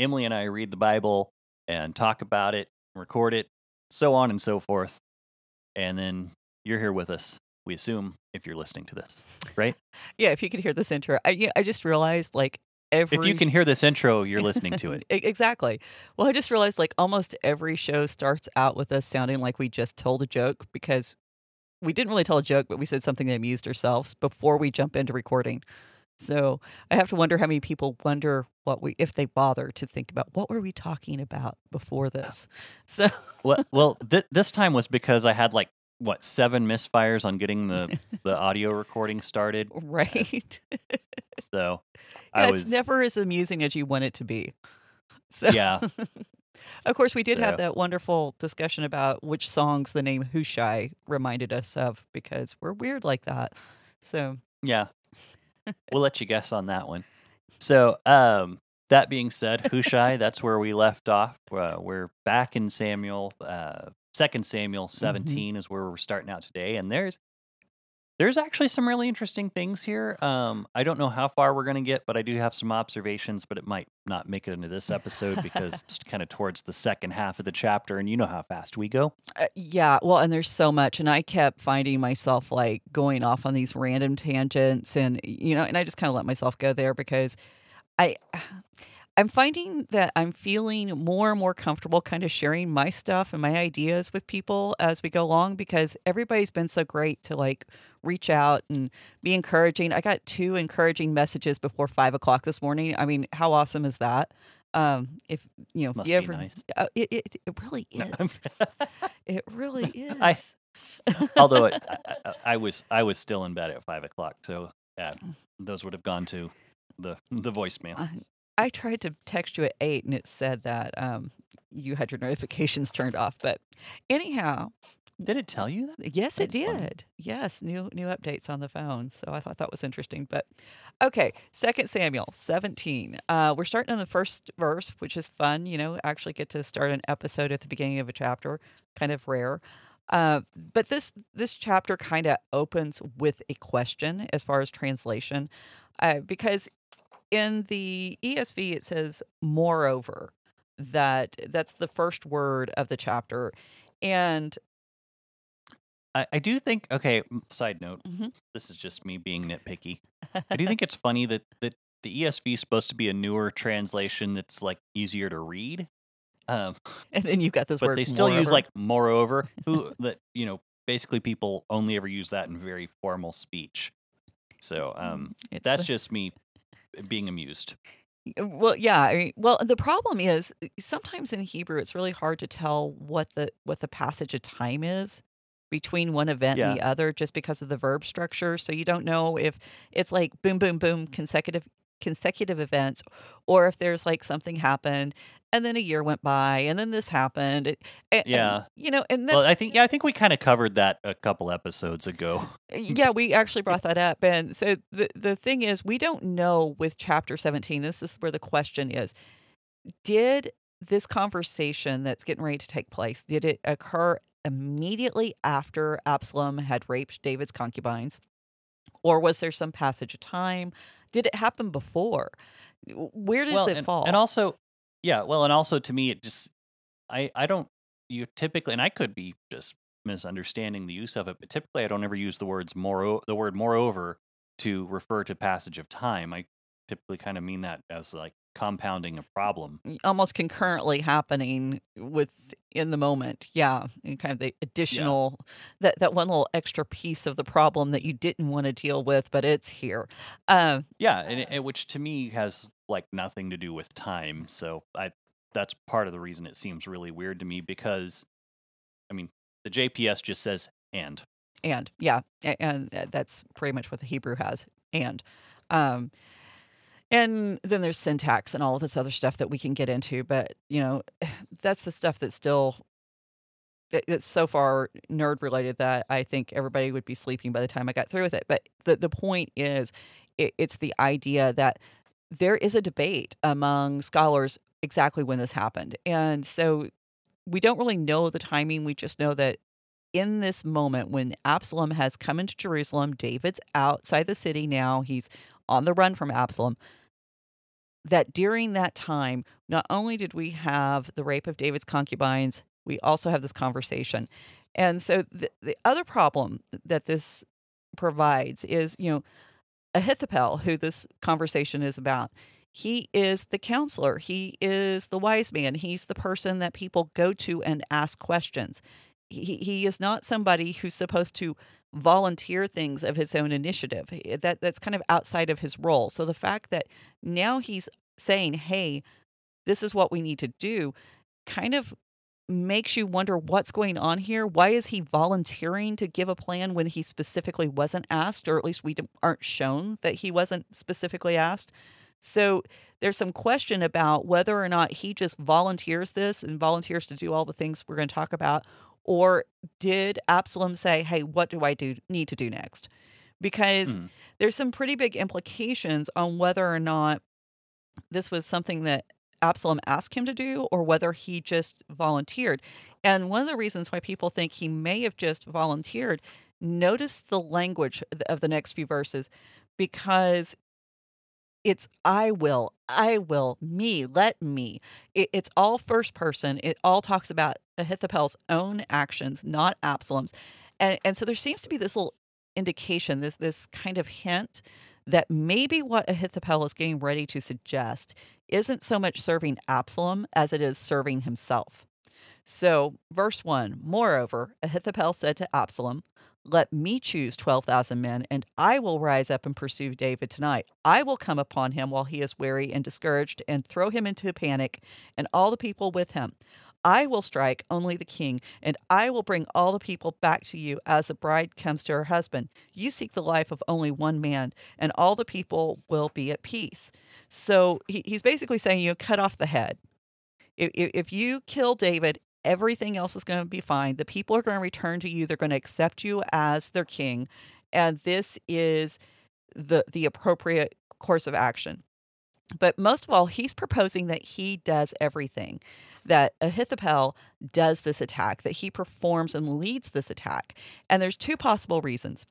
Emily and I read the Bible and talk about it, record it, so on and so forth. And then you're here with us. We assume if you're listening to this, right? Yeah, if you could hear this intro, I, yeah, I just realized like every. If you can hear this intro, you're listening to it. Exactly. Well, I just realized like almost every show starts out with us sounding like we just told a joke because we didn't really tell a joke, but we said something that amused ourselves before we jump into recording. So I have to wonder how many people wonder what we, if they bother to think about what were we talking about before this. So well, well th- this time was because I had like what seven misfires on getting the the audio recording started. right, So yeah, I it's was never as amusing as you want it to be. So yeah. Of course, we did So- have that wonderful discussion about which songs the name Hushai reminded us of because we're weird like that. So, Yeah. We'll let you guess on that one. So, um, that being said, Hushai, that's where we left off. Uh, we're back in Samuel, uh, Second Samuel 17 is where we're starting out today, and there's there's actually some really interesting things here. Um, I don't know how far we're going to get, but I do have some observations. But it might not make it into this episode because it's kind of towards the second half of the chapter, and you know how fast we go. uh, yeah, well, and there's so much, and I kept finding myself like going off on these random tangents, and you know, and I just kind of let myself go there because I. I'm finding that I'm feeling more and more comfortable kind of sharing my stuff and my ideas with people as we go along because everybody's been so great to like reach out and be encouraging. I got two encouraging messages before five o'clock this morning. I mean, how awesome is that? Um, if you know, if Must you be ever, nice. Uh, it, it it really is. It really is. I- Although it, I, I, I was I was still in bed at five o'clock, so uh, those would have gone to the the voicemail. I, tried to text you at eight, and it said that um, you had your notifications turned off. But anyhow, Did it tell you that? yes, it That's funny. did. Yes, new new updates on the phone. So I thought that was interesting. But okay, Second Samuel seventeen. Uh, we're starting in the first verse, which is fun. You know, actually get to start an episode at the beginning of a chapter. Kind of rare. Uh, but this this chapter kind of opens with a question as far as translation, uh, because in the ESV it says moreover that that's the first word of the chapter, and I, I do think. Okay. Side note. Mhm. This is just me being nitpicky. I do think it's funny that that the ESV is supposed to be a newer translation that's like easier to read. Um, and then you've got this but word they still use like moreover. Who that you know basically people only ever use that in very formal speech. So um, It's that's the- just me being amused. Uh, well yeah I mean, well the problem is sometimes in hebrew it's really hard to tell what the what the passage of time is between one event and the other just because of the verb structure so you don't know if it's like boom boom boom consecutive consecutive events or if there's like something happened and then a year went by and then this happened and, and- Yeah. you know and Well, I think yeah, I think we kind of covered that a couple episodes ago. Uh, yeah, we actually brought that up. And so the the thing is, we don't know with chapter 17. This is where the question is. Did this conversation that's getting ready to take place, did it occur immediately after Absalom had raped David's concubines? Or was there some passage of time? Did it happen before? Where does well, it and, fall? and also, yeah, well, and also to me, it just I I don't you typically, and I could be just misunderstanding the use of it, but typically I don't ever use the words more the word moreover to refer to passage of time. I typically kind of mean that as like compounding a problem. almost concurrently happening with in the moment yeah and kind of the additional that that one little extra piece of the problem that you didn't want to deal with but it's here um Yeah, and, and which to me has like nothing to do with time. So I that's part of the reason it seems really weird to me because I mean, the JPS just says and. and yeah and uh, that's pretty much what the hebrew has and um And then there's syntax and all of this other stuff that we can get into, but you know, that's the stuff that's still it's so far nerd related that I think everybody would be sleeping by the time I got through with it. But the the point is, it, it's the idea that there is a debate among scholars exactly when this happened, and so we don't really know the timing. We just know that in this moment when Absalom has come into Jerusalem, David's outside the city now. He's on the run from Absalom that during that time, not only did we have the rape of David's concubines, we also have this conversation. And so the, the other problem that this provides is, you know, Ahithophel, who this conversation is about, he is the counselor. He is the wise man. He's the person that people go to and ask questions. He, he is not somebody who's supposed to volunteer things of his own initiative. Eh, that that's kind of outside of his role. So the fact that now he's saying, "Hey, this is what we need to do," kind of makes you wonder what's going on here. Why is he volunteering to give a plan when he specifically wasn't asked, or at least we aren't shown that he wasn't specifically asked? So there's some question about whether or not he just volunteers this and volunteers to do all the things we're going to talk about, or did Absalom say, "Hey, what do I do need to do next?" Because mm. there's some pretty big implications on whether or not this was something that Absalom asked him to do or whether he just volunteered. And one of the reasons why people think he may have just volunteered, notice the language of the next few verses because it's I will, I will, me, let me. It, it's all first person. It all talks about Ahithophel's own actions, not Absalom's. And, and so there seems to be this little indication, this this kind of hint that maybe what Ahithophel is getting ready to suggest isn't so much serving Absalom as it is serving himself. So, verse 1 Moreover, Ahithophel said to Absalom, let me choose 12,000 men, and I will rise up and pursue David tonight. I will come upon him while he is weary and discouraged, and throw him into a panic, and all the people with him. I will strike only the king, and I will bring all the people back to you as the bride comes to her husband. You seek the life of only one man, and all the people will be at peace. So he, he's basically saying, you know, cut off the head. If, if you kill David, everything else is going to be fine. The people are going to return to you. They're going to accept you as their king. And this is the the appropriate course of action. But most of all, he's proposing that he does everything. That Ahithophel does this attack, that he performs and leads this attack. And there's two possible reasons.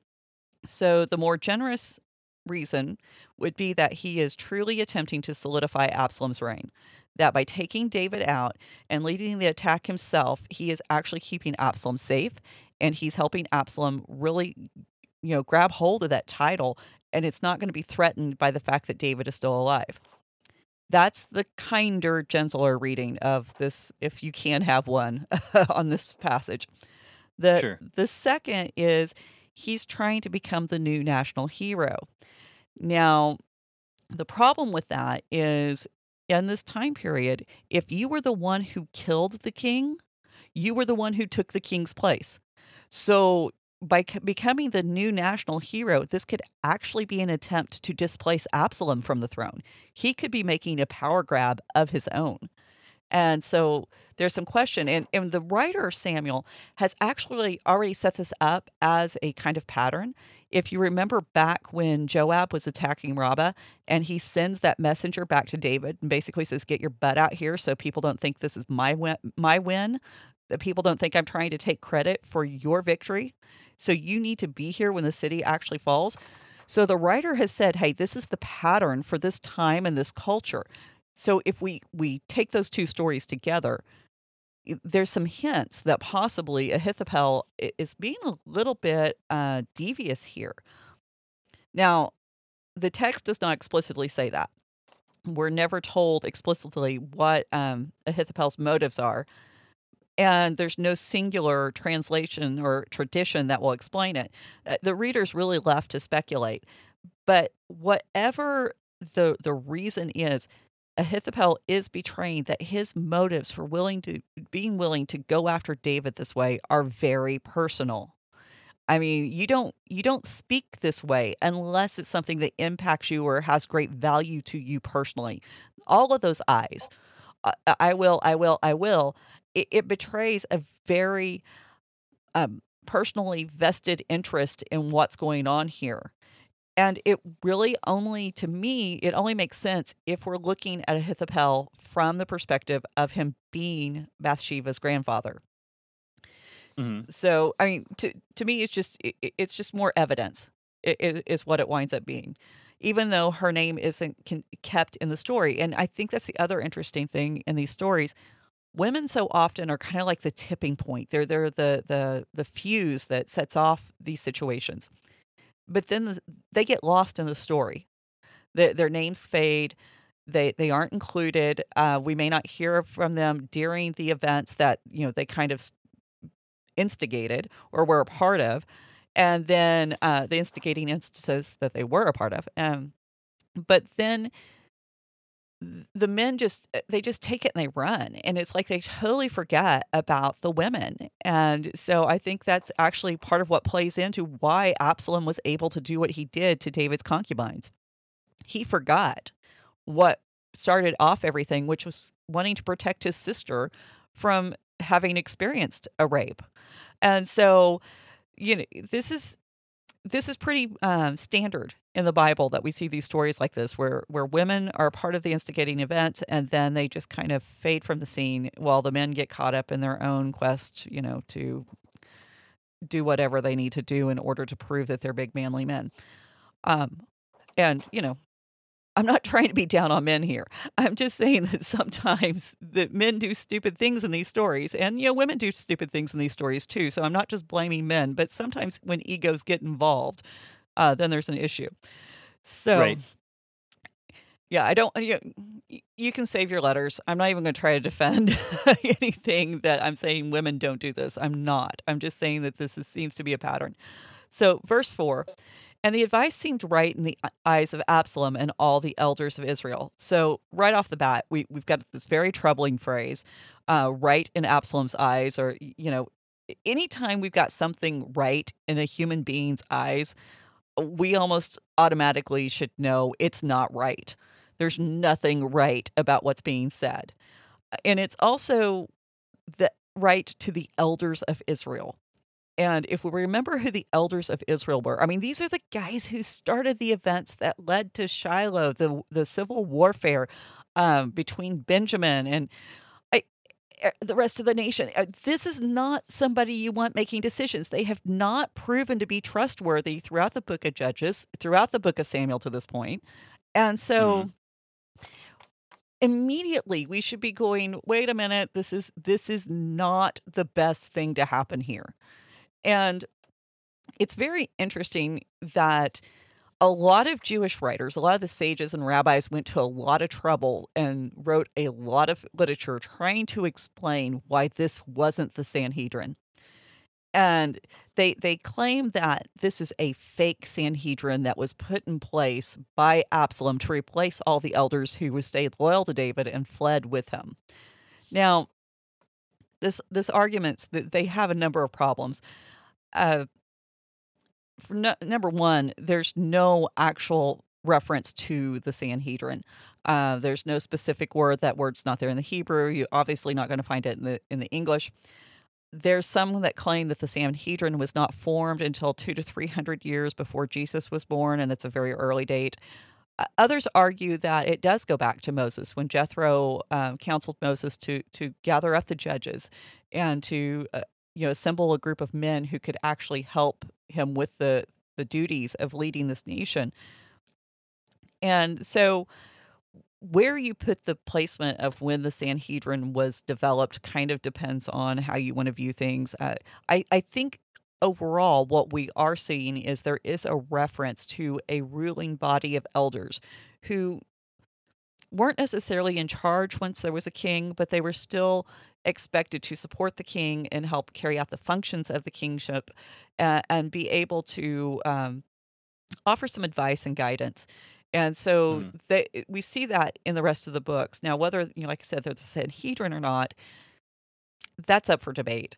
So the more generous reason would be that he is truly attempting to solidify Absalom's reign that by taking David out and leading the attack himself, he is actually keeping Absalom safe and he's helping Absalom really, you know, grab hold of that title and it's not going to be threatened by the fact that David is still alive. That's the kinder, gentler reading of this, if you can have one on this passage. The sure. the second is he's trying to become the new national hero. Now, the problem with that is in this time period, if you were the one who killed the king, you were the one who took the king's place. So, by becoming the new national hero, this could actually be an attempt to displace Absalom from the throne. He could be making a power grab of his own. And so there's some question. And, and the writer, Samuel, has actually already set this up as a kind of pattern. If you remember back when Joab was attacking Rabbah and he sends that messenger back to David and basically says, Get your butt out here so people don't think this is my win, my win, that people don't think I'm trying to take credit for your victory. So you need to be here when the city actually falls. So the writer has said, Hey, this is the pattern for this time and this culture. So if we we take those two stories together, there's some hints that possibly Ahithophel is being a little bit uh, devious here. Now, the text does not explicitly say that. We're never told explicitly what um, Ahithophel's motives are. And there's no singular translation or tradition that will explain it. Uh, the reader's really left to speculate. But whatever the the reason is, Ahithophel is betraying that his motives for willing to being willing to go after David this way are very personal. I mean, you don't you don't speak this way unless it's something that impacts you or has great value to you personally. All of those eyes, uh, I will, I will, I will. It, it betrays a very um, personally vested interest in what's going on here. And it really only, to me, it only makes sense if we're looking at Ahithophel from the perspective of him being Bathsheba's grandfather. Mhm. So, I mean, to to me, it's just it, it- it's just more evidence is what it winds up being, even though her name isn't kept in the story. And I think that's the other interesting thing in these stories. Women so often are kind of like the tipping point. They're they're the the the fuse that sets off these situations. But then the, they get lost in the story. Their, their names fade. They they aren't included. Uh, we may not hear from them during the events that you know they kind of instigated or were a part of, and then uh, the instigating instances that they were a part of. Um, but then th- the men just uh, they just take it and they run and it's like they totally forget about the women. And so i think that's actually part of what plays into why absalom was able to do what he did to david's concubines. He forgot what started off everything which was wanting to protect his sister from having experienced a rape. And so you know this is this is pretty um, standard in the Bible that we see these stories like this, where where women are part of the instigating event, and then they just kind of fade from the scene while the men get caught up in their own quest, you know, to do whatever they need to do in order to prove that they're big manly men. Um, and you know, I'm not trying to be down on men here. I'm just saying that sometimes that men do stupid things in these stories, and you know, women do stupid things in these stories too. So I'm not just blaming men, but sometimes when egos get involved, uh, then there's an issue. So, Right. yeah, I don't. You, you can save your letters. I'm not even going to try to defend anything that I'm saying women don't do this. I'm not. I'm just saying that this is, seems to be a pattern. So, verse four. And the advice seemed right in the eyes of Absalom and all the elders of Israel. So, right off the bat, we, we've got this very troubling phrase, uh, right in Absalom's eyes, or, you know, anytime we've got something right in a human being's eyes, we almost automatically should know it's not right. There's nothing right about what's being said. And it's also the right to the elders of Israel. And if we remember who the elders of Israel were, I mean, these are the guys who started the events that led to Shiloh, the the civil warfare um, between Benjamin and the rest of the nation. Uh, This is not somebody you want making decisions. They have not proven to be trustworthy throughout the book of Judges, throughout the book of Samuel to this point. And so immediately we should be going, wait a minute, this is this is not the best thing to happen here. And it's very interesting that a lot of Jewish writers, a lot of the sages and rabbis went to a lot of trouble and wrote a lot of literature trying to explain why this wasn't the Sanhedrin. And they they claim that this is a fake Sanhedrin that was put in place by Absalom to replace all the elders who stayed loyal to David and fled with him. Now, this this arguments that they have a number of problems. Uh, no, number one, there's no actual reference to the Sanhedrin. Uh, there's no specific word. That word's not there in the Hebrew. You're obviously not going to find it in the in the English. There's some that claim that the Sanhedrin was not formed until two to three hundred years before Jesus was born, and it's a very early date. Others argue that it does go back to Moses when Jethro um, counseled Moses to to gather up the judges and to uh, you know assemble a group of men who could actually help him with the the duties of leading this nation. And so where you put the placement of when the Sanhedrin was developed kind of depends on how you want to view things. Uh, I, I think overall, what we are seeing is there is a reference to a ruling body of elders who weren't necessarily in charge once there was a king, but they were still expected to support the king and help carry out the functions of the kingship uh, and be able to um, offer some advice and guidance. And so Mhm. they, we see that in the rest of the books. Now, whether, you know, like I said, they're the Sanhedrin or not, that's up for debate.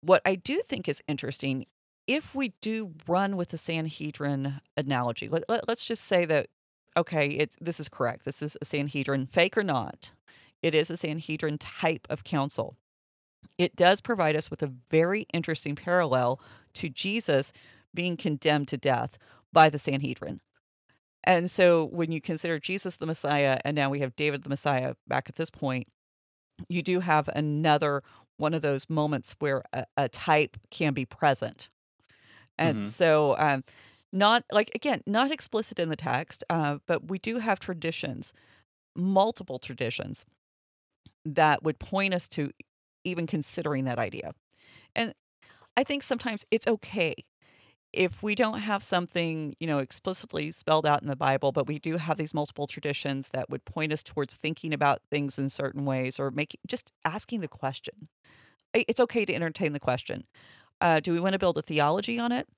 What I do think is interesting if we do run with the Sanhedrin analogy, let, let, us just say that okay, it's this is correct. This is a Sanhedrin, fake or not. It is a Sanhedrin type of council. It does provide us with a very interesting parallel to Jesus being condemned to death by the Sanhedrin. And so when you consider Jesus the Messiah, and now we have David the Messiah back at this point, you do have another one of those moments where a, a type can be present. And mm-hmm. so, um, not like, again, not explicit in the text, uh, but we do have traditions, multiple traditions that would point us to even considering that idea. And I think sometimes it's okay if we don't have something, you know, explicitly spelled out in the Bible, but we do have these multiple traditions that would point us towards thinking about things in certain ways or making just asking the question. It's okay to entertain the question. Uh, do we want to build a theology on it?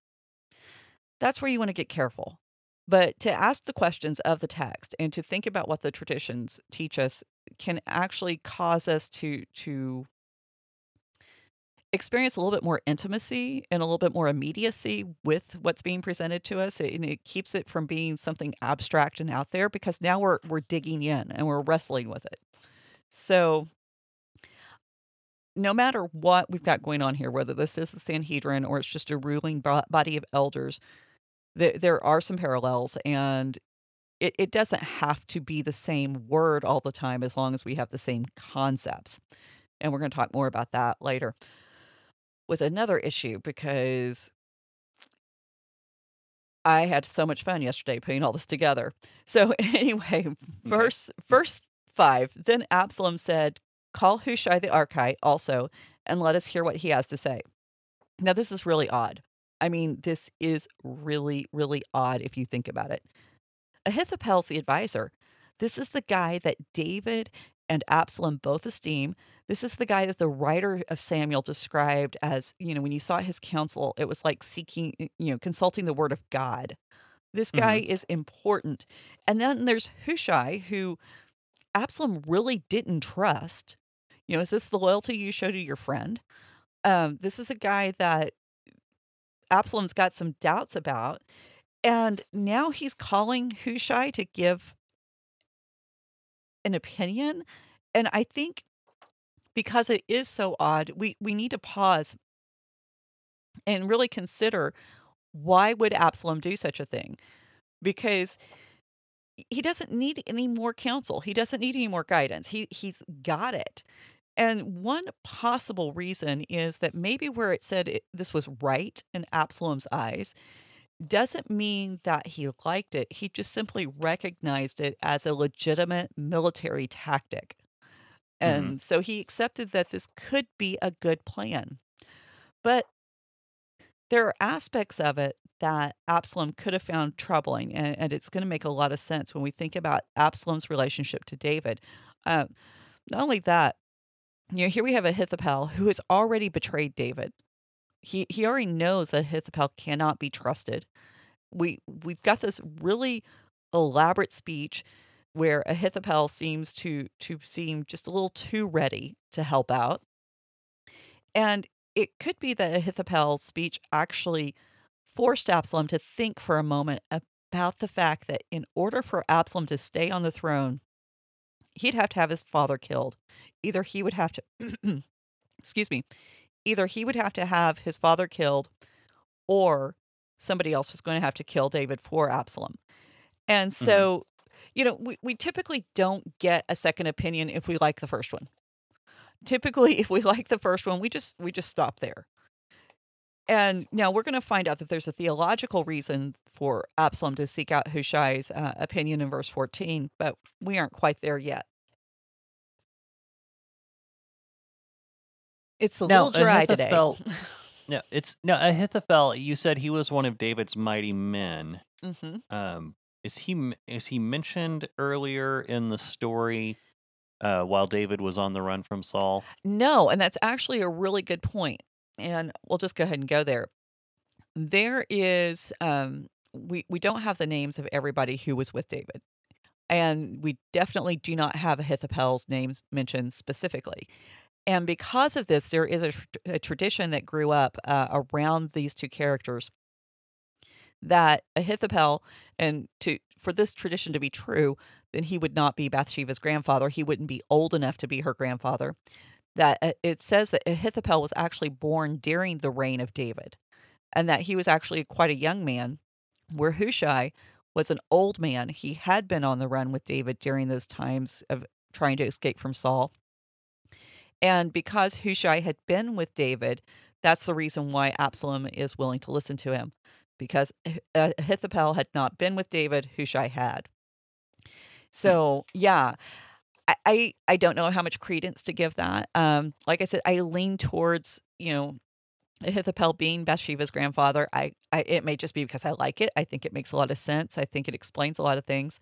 That's where you want to get careful. But to ask the questions of the text and to think about what the traditions teach us can actually cause us to to experience a little bit more intimacy and a little bit more immediacy with what's being presented to us and it keeps it from being something abstract and out there because now we're we're digging in and we're wrestling with it. So no matter what we've got going on here whether this is the sanhedrin or it's just a ruling body of elders there, there are some parallels and it, it doesn't have to be the same word all the time as long as we have the same concepts and we're going to talk more about that later with another issue because I had so much fun yesterday putting all this together. So anyway, verse verse five. Then Absalom said, "Call Hushai the Archite also, and let us hear what he has to say." Now this is really odd. I mean, this is really really odd if you think about it. Ahithophel's the advisor. This is the guy that David and Absalom both esteem. This is the guy that the writer of Samuel described as, you know, when you saw his counsel, it was like seeking, you know, consulting the word of God. This guy mm-hmm. is important. And then there's Hushai, who Absalom really didn't trust. You know, is this the loyalty you show to your friend? Um, this is a guy that Absalom's got some doubts about. And now he's calling Hushai to give an opinion. And I think because it is so odd, we, we need to pause and really consider why would Absalom do such a thing? Because he doesn't need any more counsel. He doesn't need any more guidance. He he's got it. And one possible reason is that maybe where it said it, this was right in Absalom's eyes doesn't mean that he liked it. He just simply recognized it as a legitimate military tactic. Mm-hmm. And mm-hmm. so he accepted that this could be a good plan. But there are aspects of it that Absalom could have found troubling, and, and it's going to make a lot of sense when we think about Absalom's relationship to David. Uh, not only that, you know, here we have Ahithophel who has already betrayed David. He he already knows that Ahithophel cannot be trusted. We we've got this really elaborate speech where Ahithophel seems to to seem just a little too ready to help out. And it could be that Ahithophel's speech actually forced Absalom to think for a moment about the fact that in order for Absalom to stay on the throne, he'd have to have his father killed. Either he would have to excuse me, either he would have to have his father killed or somebody else was going to have to kill David for Absalom. And mm-hmm. so mm-hmm you know, we, we typically don't get a second opinion if we like the first one. Typically, if we like the first one, we just we just stop there. And now we're going to find out that there's a theological reason for Absalom to seek out Hushai's uh, opinion in verse 14, but we aren't quite there yet. It's a little dry Ahithophel, today. no, it's no Ahithophel. You said he was one of David's mighty men. Mm-hmm. Um, is he is he mentioned earlier in the story uh, while David was on the run from Saul? No, and that's actually a really good point. And we'll just go ahead and go there. There is um, we we don't have the names of everybody who was with David. And we definitely do not have Ahithophel's names mentioned specifically. And because of this, there is a, a tradition that grew up uh, around these two characters that Ahithophel, and to for this tradition to be true, then he would not be Bathsheba's grandfather. He wouldn't be old enough to be her grandfather. That uh, it says that Ahithophel was actually born during the reign of David, and that he was actually quite a young man, where Hushai was an old man. He had been on the run with David during those times of trying to escape from Saul. And because Hushai had been with David, that's the reason why Absalom is willing to listen to him because uh, Ahithophel had not been with David, Hushai had. So, yeah, I, I, I don't know how much credence to give that. Um, like I said, I lean towards, you know, Ahithophel being Bathsheba's grandfather. I, I it may just be because I like it. I think it makes a lot of sense. I think it explains a lot of things.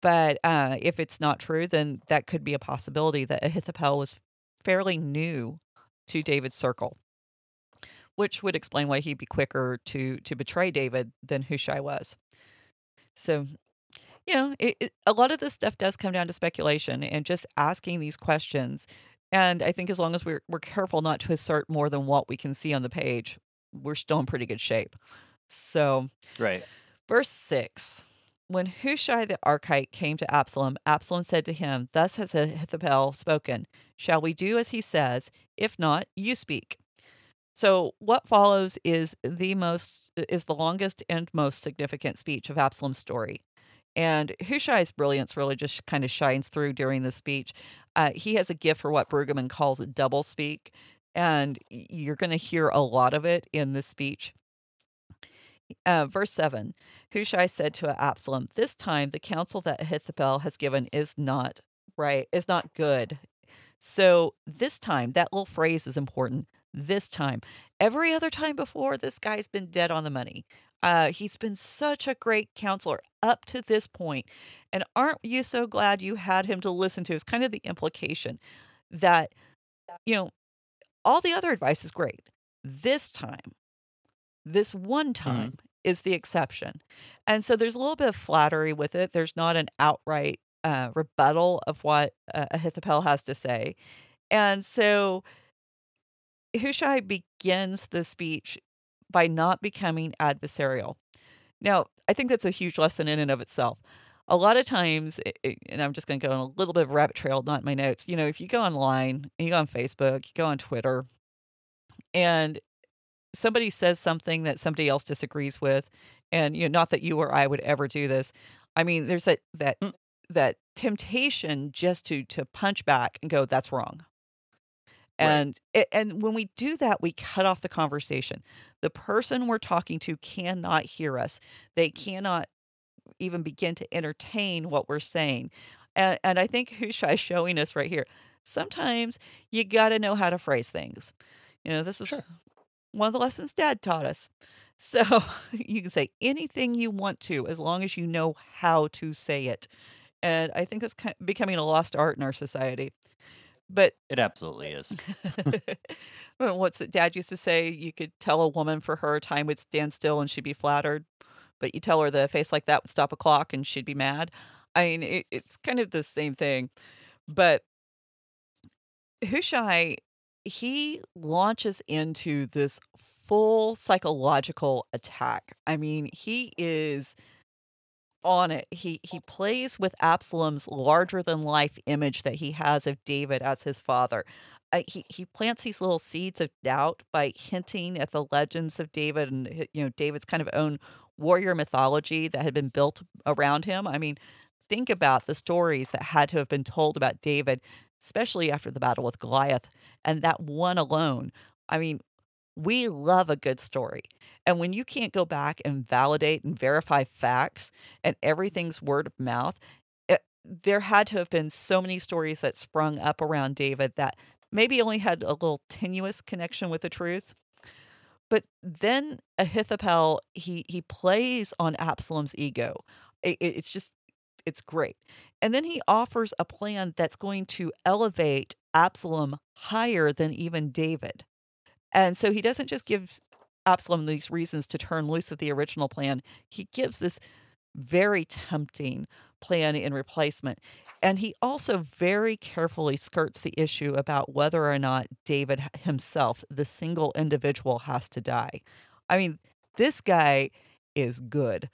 But uh, if it's not true, then that could be a possibility that Ahithophel was fairly new to David's circle which would explain why he'd be quicker to to betray David than Hushai was. So, you know, it, it, a lot of this stuff does come down to speculation and just asking these questions. And I think as long as we're we're careful not to assert more than what we can see on the page, we're still in pretty good shape. So, right. Verse six. When Hushai the Archite came to Absalom, Absalom said to him, Thus has Ahithophel spoken. Shall we do as he says? If not, you speak. So what follows is the most is the longest and most significant speech of Absalom's story. And Hushai's brilliance really just kind of shines through during the speech. Uh, he has a gift for what Brueggemann calls double speak, and you're going to hear a lot of it in this speech. Uh, verse 7 Hushai said to Absalom, This time the counsel that Ahithophel has given is not right, is not good. So this time, that little phrase is important this time. Every other time before, this guy's been dead on the money. Uh, he's been such a great counselor up to this point. And aren't you so glad you had him to listen to? Is kind of the implication that, you know, all the other advice is great. This time, this one mm-hmm. time mm. is the exception. And so there's a little bit of flattery with it. There's not an outright uh, rebuttal of what uh, Ahithophel has to say. And so Hushai begins the speech by not becoming adversarial. Now, I think that's a huge lesson in and of itself. A lot of times, and I'm just going to go on a little bit of rabbit trail, not my notes. You know, if you go online, you go on Facebook, you go on Twitter, and somebody says something that somebody else disagrees with, and you know, not that you or I would ever do this. I mean, there's that that mm. that temptation just to to punch back and go, "That's wrong." And right. and when we do that, we cut off the conversation. The person we're talking to cannot hear us. They cannot even begin to entertain what we're saying. And, and I think is showing us right here. Sometimes you got to know how to phrase things. You know, this is sure. One of the lessons Dad taught us. So you can say anything you want to as long as you know how to say it. And I think that's becoming a lost art in our society. But it absolutely is. What's that dad used to say? You could tell a woman for her time would stand still and she'd be flattered, but you tell her the face like that would stop a clock and she'd be mad. I mean, it, it's kind of the same thing. But Hushai, he launches into this full psychological attack. I mean, he is on it. He he plays with Absalom's larger than life image that he has of David as his father. Uh, he he plants these little seeds of doubt by hinting at the legends of David and you know David's kind of own warrior mythology that had been built around him. I mean, think about the stories that had to have been told about David, especially after the battle with Goliath, and that one alone. I mean, we love a good story. And when you can't go back and validate and verify facts and everything's word of mouth, it, eh, there had to have been so many stories that sprung up around David that maybe only had a little tenuous connection with the truth. But then Ahithophel, he he plays on Absalom's ego. It, it's just it's great. And then he offers a plan that's going to elevate Absalom higher than even David. And so he doesn't just give Absalom these reasons to turn loose of the original plan, he gives this very tempting plan in replacement. And he also very carefully skirts the issue about whether or not David himself, the single individual, has to die. I mean, this guy is good.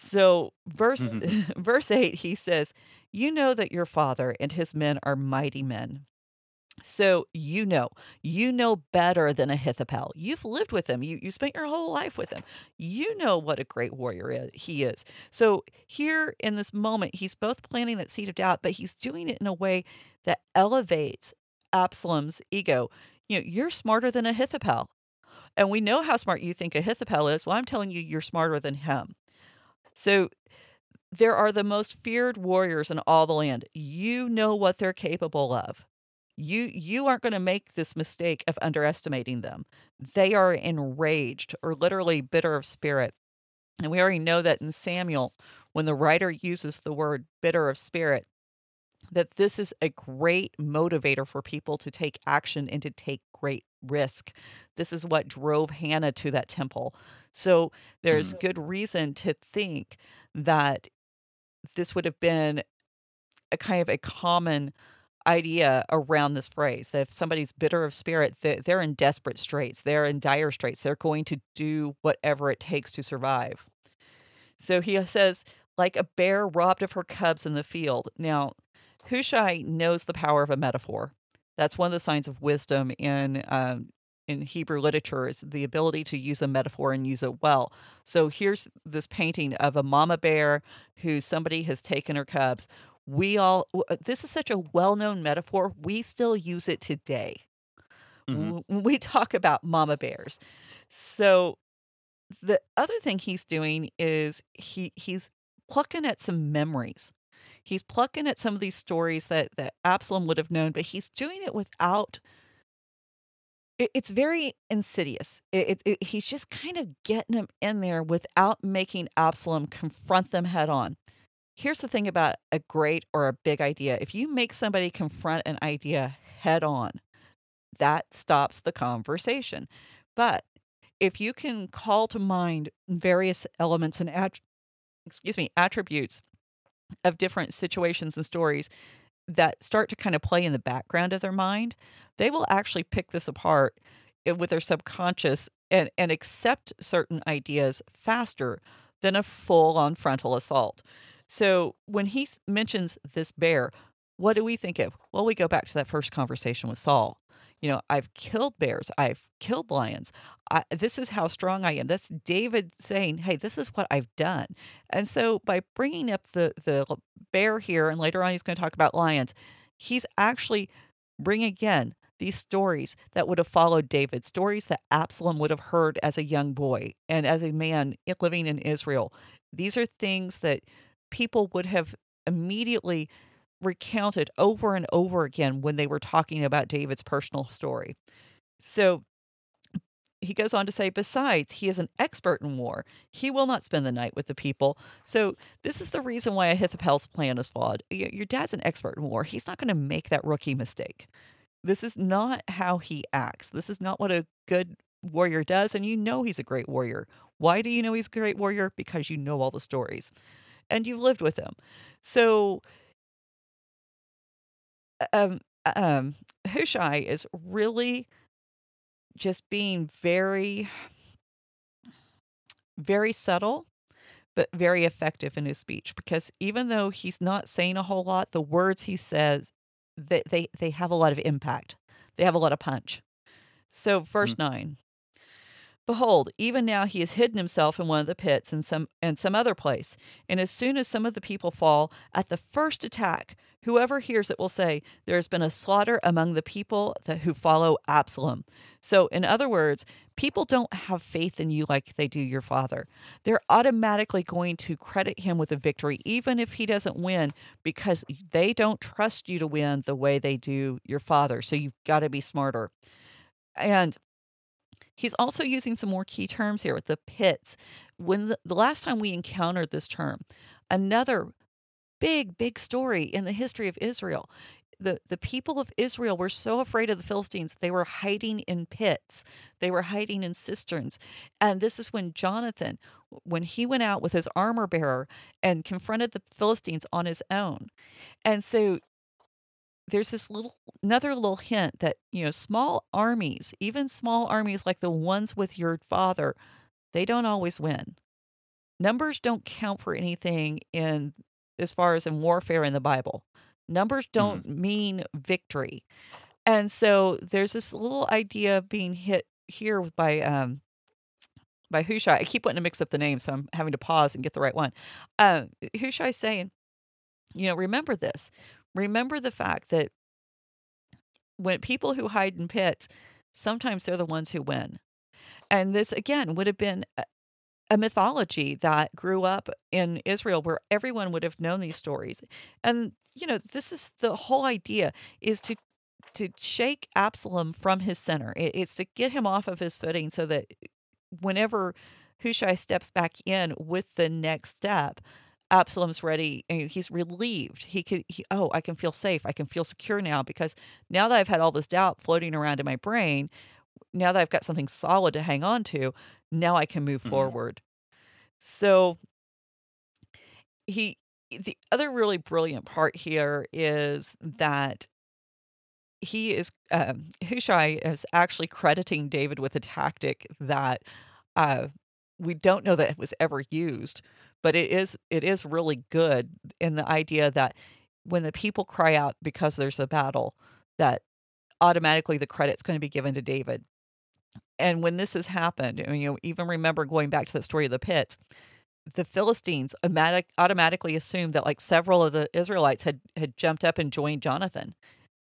So, verse Mhm. verse 8 he says, "You know that your father and his men are mighty men." So, you know, you know better than Ahithophel. You've lived with him. You you spent your whole life with him. You know what a great warrior i- he is. So, here in this moment, he's both planting that seed of doubt, but he's doing it in a way that elevates Absalom's ego. You know, you're smarter than Ahithophel. And we know how smart you think Ahithophel is. Well, I'm telling you, you're smarter than him. So there are the most feared warriors in all the land. You know what they're capable of. You you aren't going to make this mistake of underestimating them. They are enraged or literally bitter of spirit. And we already know that in Samuel, when the writer uses the word bitter of spirit, that this is a great motivator for people to take action and to take great risk. This is what drove Hannah to that temple. So there's mm-hmm. good reason to think that this would have been a kind of a common idea around this phrase that if somebody's bitter of spirit that they're in desperate straits they're in dire straits they're going to do whatever it takes to survive so he says like a bear robbed of her cubs in the field now hushai knows the power of a metaphor. That's one of the signs of wisdom in um, in hebrew literature is the ability to use a metaphor and use it well. So here's this painting of a mama bear who somebody has taken her cubs. We all uh, this is such a well-known metaphor. We still use it today. Mhm. when we talk about mama bears. So the other thing he's doing is he he's plucking at some memories he's plucking at some of these stories that that absalom would have known but he's doing it without it, it's very insidious. It, it, he's just kind of getting them in there without making absalom confront them head on. Here's the thing about a great or a big idea. If you make somebody confront an idea head on that stops the conversation. But if you can call to mind various elements and excuse me attributes of different situations and stories that start to kind of play in the background of their mind they will actually pick this apart eh, with their subconscious and, and accept certain ideas faster than a full on frontal assault so when he mentions this bear, what do we think of? Well, we go back to that first conversation with Saul. You know, I've killed bears, I've killed lions. I, this is how strong I am. That's David saying, "Hey, this is what I've done." And so by bringing up the the bear here, and later on he's going to talk about lions, he's actually bringing again these stories that would have followed David, stories that Absalom would have heard as a young boy and as a man living in Israel. These are things that people would have immediately recounted over and over again when they were talking about David's personal story. So he goes on to say, besides, he is an expert in war. He will not spend the night with the people. So, this is the reason why Ahithophel's plan is flawed. Your dad's an expert in war. He's not going to make that rookie mistake. This is not how he acts. This is not what a good warrior does. And you know he's a great warrior. Why do you know he's a great warrior? Because you know all the stories and you've lived with him. So, um, um, Hushai is really just being very, very subtle, but very effective in his speech. Because even though he's not saying a whole lot, the words he says they they, they have a lot of impact. They have a lot of punch. So, verse nine. Behold, even now he has hidden himself in one of the pits in some and some other place. And as soon as some of the people fall at the first attack, whoever hears it will say, There has been a slaughter among the people that who follow Absalom. So, in other words, people don't have faith in you like they do your father. They're automatically going to credit him with a victory, even if he doesn't win, because they don't trust you to win the way they do your father. So you've got to be smarter. And He's also using some more key terms here with the pits. When the, the last time we encountered this term, another big, big story in the history of Israel. The, the people of Israel were so afraid of the Philistines, they were hiding in pits. They were hiding in cisterns. And this is when Jonathan when he went out with his armor bearer and confronted the Philistines on his own. And so there's this little another little hint that you know small armies even small armies like the ones with your father they don't always win numbers don't count for anything in as far as in warfare in the bible numbers don't mm. mean victory and so there's this little idea of being hit here by um by Hushai. I keep wanting to mix up the name, so I'm having to pause and get the right one. Uh, Hushai saying, you know, remember this remember the fact that when people who hide in pits, sometimes they're the ones who win. And this, again, would have been a mythology that grew up in Israel where everyone would have known these stories. And, you know, this is the whole idea is to to shake Absalom from his center. It's to get him off of his footing so that whenever Hushai steps back in with the next step, Absalom's ready. And he's relieved. He could, he, oh, I can feel safe. I can feel secure now because now that I've had all this doubt floating around in my brain, now that I've got something solid to hang on to, now I can move mm-hmm. forward. So he, the other really brilliant part here is that he is, um, Hushai is actually crediting David with a tactic that uh, we don't know that it was ever used but it is it is really good in the idea that when the people cry out because there's a battle that automatically the credit's going to be given to David. And when this has happened, I mean, you know, even remember going back to the story of the pits, the Philistines automatic, automatically assumed that like several of the Israelites had had jumped up and joined Jonathan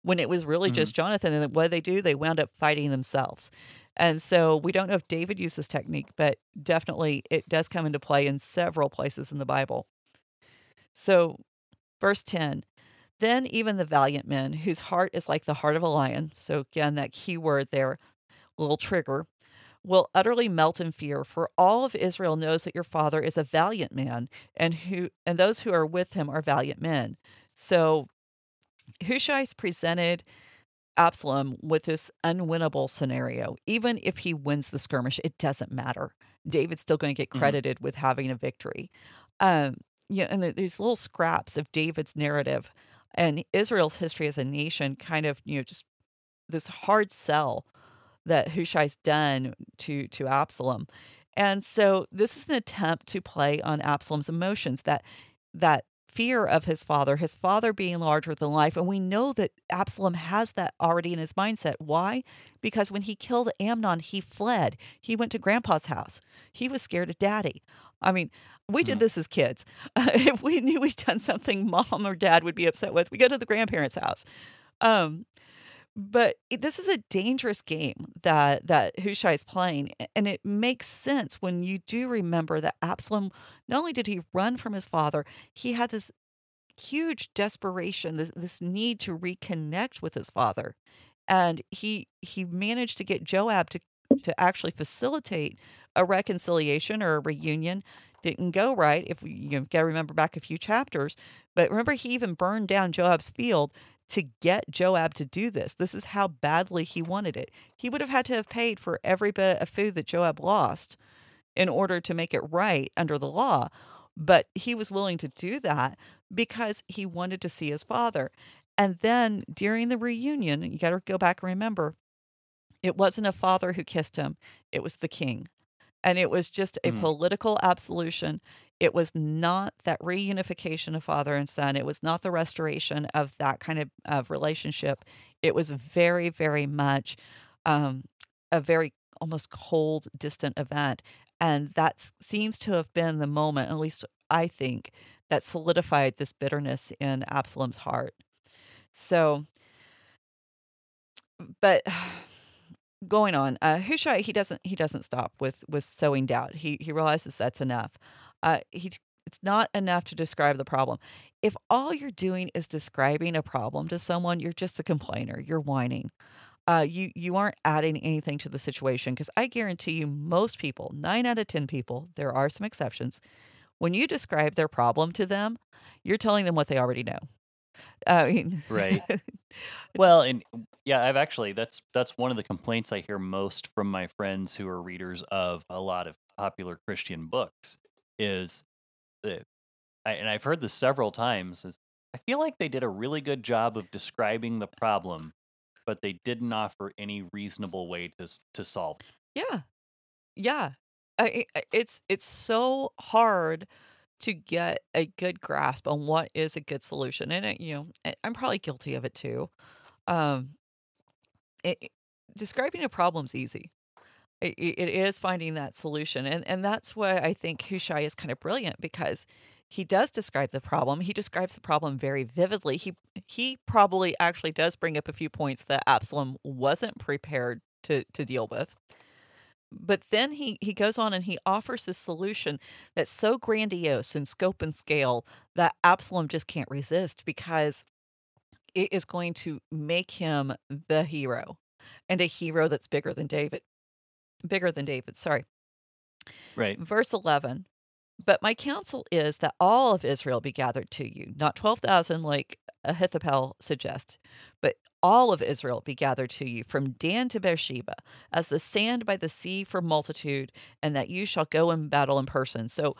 when it was really mm-hmm. just Jonathan. And what did they do? They wound up fighting themselves. And so we don't know if David used this technique, but definitely it does come into play in several places in the Bible. So, verse 10 Then even the valiant men, whose heart is like the heart of a lion, so again, that key word there, little trigger, will utterly melt in fear for all of Israel knows that your father is a valiant man and who and those who are with him are valiant men. So Hushai is presented Absalom with this unwinnable scenario. Even if he wins the skirmish, it doesn't matter. David's still going to get mm-hmm. credited mm-hmm. with having a victory. Um, yeah, and these little scraps of David's narrative and Israel's history as a nation, kind of you know just this hard sell that Hushai's done to to Absalom. And so this is an attempt to play on Absalom's emotions that that fear of his father, his father being larger than life. And we know that Absalom has that already in his mindset. Why? Because when he killed Amnon, he fled. He went to grandpa's house. He was scared of daddy. I mean, we did mm-hmm. this as kids. Uh, if we knew we'd done something mom or dad would be upset with, we go to the grandparents' house. Um, but this is a dangerous game that that Hushai is playing, and it makes sense when you do remember that Absalom not only did he run from his father, he had this huge desperation, this, this need to reconnect with his father, and he he managed to get Joab to to actually facilitate a reconciliation or a reunion. Didn't go right. If you got to remember back a few chapters, but remember he even burned down Joab's field to get Joab to do this. This is how badly he wanted it. He would have had to have paid for every bit of food that Joab lost in order to make it right under the law. But he was willing to do that because he wanted to see his father. And then during the reunion, you got to go back and remember, it wasn't a father who kissed him, it was the king. And it was just a mm. political absolution. It was not that reunification of father and son. It was not the restoration of that kind of, of relationship. It was very, very much um, a very almost cold, distant event. And that seems to have been the moment, at least I think, that solidified this bitterness in Absalom's heart. So, but going on, uh, Hushai he doesn't he doesn't stop with with sowing doubt. He he realizes that's enough. Uh, he it's not enough to describe the problem. If all you're doing is describing a problem to someone, you're just a complainer. You're whining. Uh, you you aren't adding anything to the situation because I guarantee you, most people, nine out of ten people, there are some exceptions. When you describe their problem to them, you're telling them what they already know. I mean, right. well, and yeah, I've actually that's that's one of the complaints I hear most from my friends who are readers of a lot of popular Christian books is I, and I've heard this several times, is I feel like they did a really good job of describing the problem, but they didn't offer any reasonable way to to solve. it. Yeah. Yeah. I, it's it's so hard to get a good grasp on what is a good solution. And it, you know, I'm probably guilty of it too. Um it- describing a problem's easy. It, it is finding that solution. And and that's why I think Hushai is kind of brilliant because he does describe the problem. He describes the problem very vividly. He he probably actually does bring up a few points that Absalom wasn't prepared to to deal with but then he he goes on and he offers this solution that's so grandiose in scope and scale that Absalom just can't resist because it is going to make him the hero and a hero that's bigger than David bigger than David sorry. Right. verse 11 but my counsel is that all of Israel be gathered to you. Not 12,000 like Ahithophel suggests but all of Israel be gathered to you from Dan to Beersheba as the sand by the sea for multitude and that you shall go in battle in person. So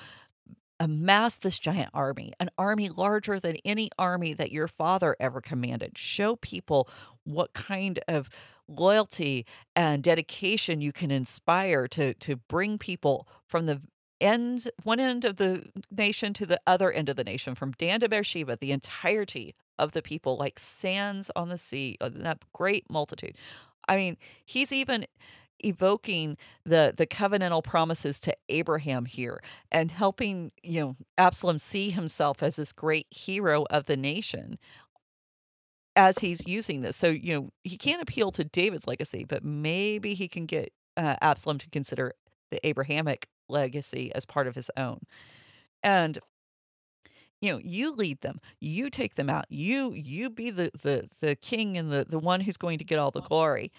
amass this giant army an army larger than any army that your father ever commanded. Show people what kind of loyalty and dedication you can inspire to to bring people from the end one end of the nation to the other end of the nation from Dan to Beersheba the entirety of the people like sands on the sea uh, that great multitude. I mean he's even evoking the the covenantal promises to Abraham here and helping you know Absalom see himself as this great hero of the nation as he's using this so you know he can't appeal to David's legacy but maybe he can get uh, Absalom to consider the Abrahamic legacy as part of his own and you know you lead them you take them out you you be the the the king and the the one who's going to get all the glory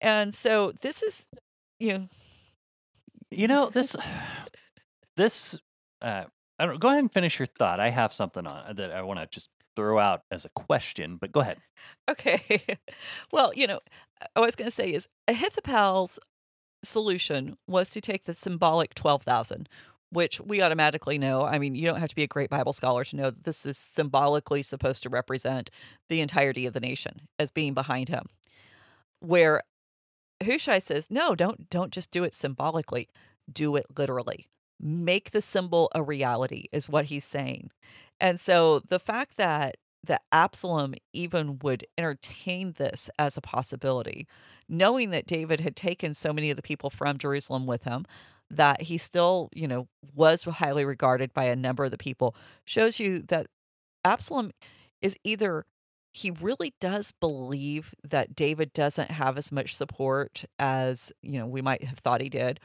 and so this is you know You know this. This. Uh, I don't. Go ahead and finish your thought. I have something on that I want to just throw out as a question, but go ahead. Okay. well, you know, I was going to say is Ahithophel's solution was to take the symbolic 12,000, which we automatically know. I mean, you don't have to be a great Bible scholar to know that this is symbolically supposed to represent the entirety of the nation as being behind him. Where Hushai says, "No, don't don't just do it symbolically. Do it literally. Make the symbol a reality." Is what he's saying. And so the fact that that Absalom even would entertain this as a possibility, knowing that David had taken so many of the people from Jerusalem with him, that he still, you know, was highly regarded by a number of the people, shows you that Absalom is either he really does believe that David doesn't have as much support as, you know, we might have thought he did,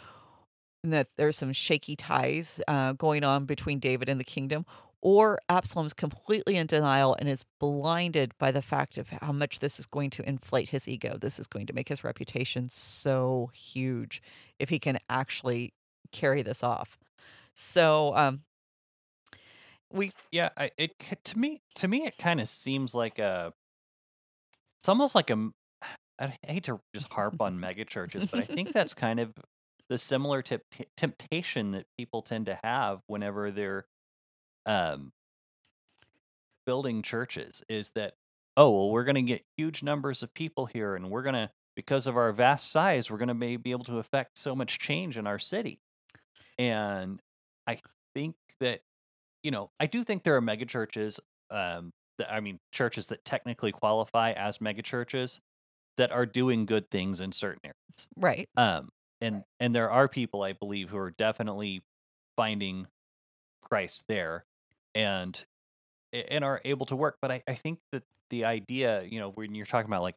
and that there's some shaky ties uh, going on between David and the kingdom, or Absalom's completely in denial and is blinded by the fact of how much this is going to inflate his ego. This is going to make his reputation so huge if he can actually carry this off. So, um, we Yeah, I, it to me to me it kind of seems like a. It's almost like a I hate to just harp on mega churches, but I think that's kind of the similar tip, temptation that people tend to have whenever they're um, building churches is that oh well we're going to get huge numbers of people here and we're going to because of our vast size we're going to be able to affect so much change in our city and i think that you know i do think there are mega churches um that, i mean churches that technically qualify as mega churches that are doing good things in certain areas right. um and and there are people i believe who are definitely finding christ there and and are able to work but i, I think that the idea you know when you're talking about like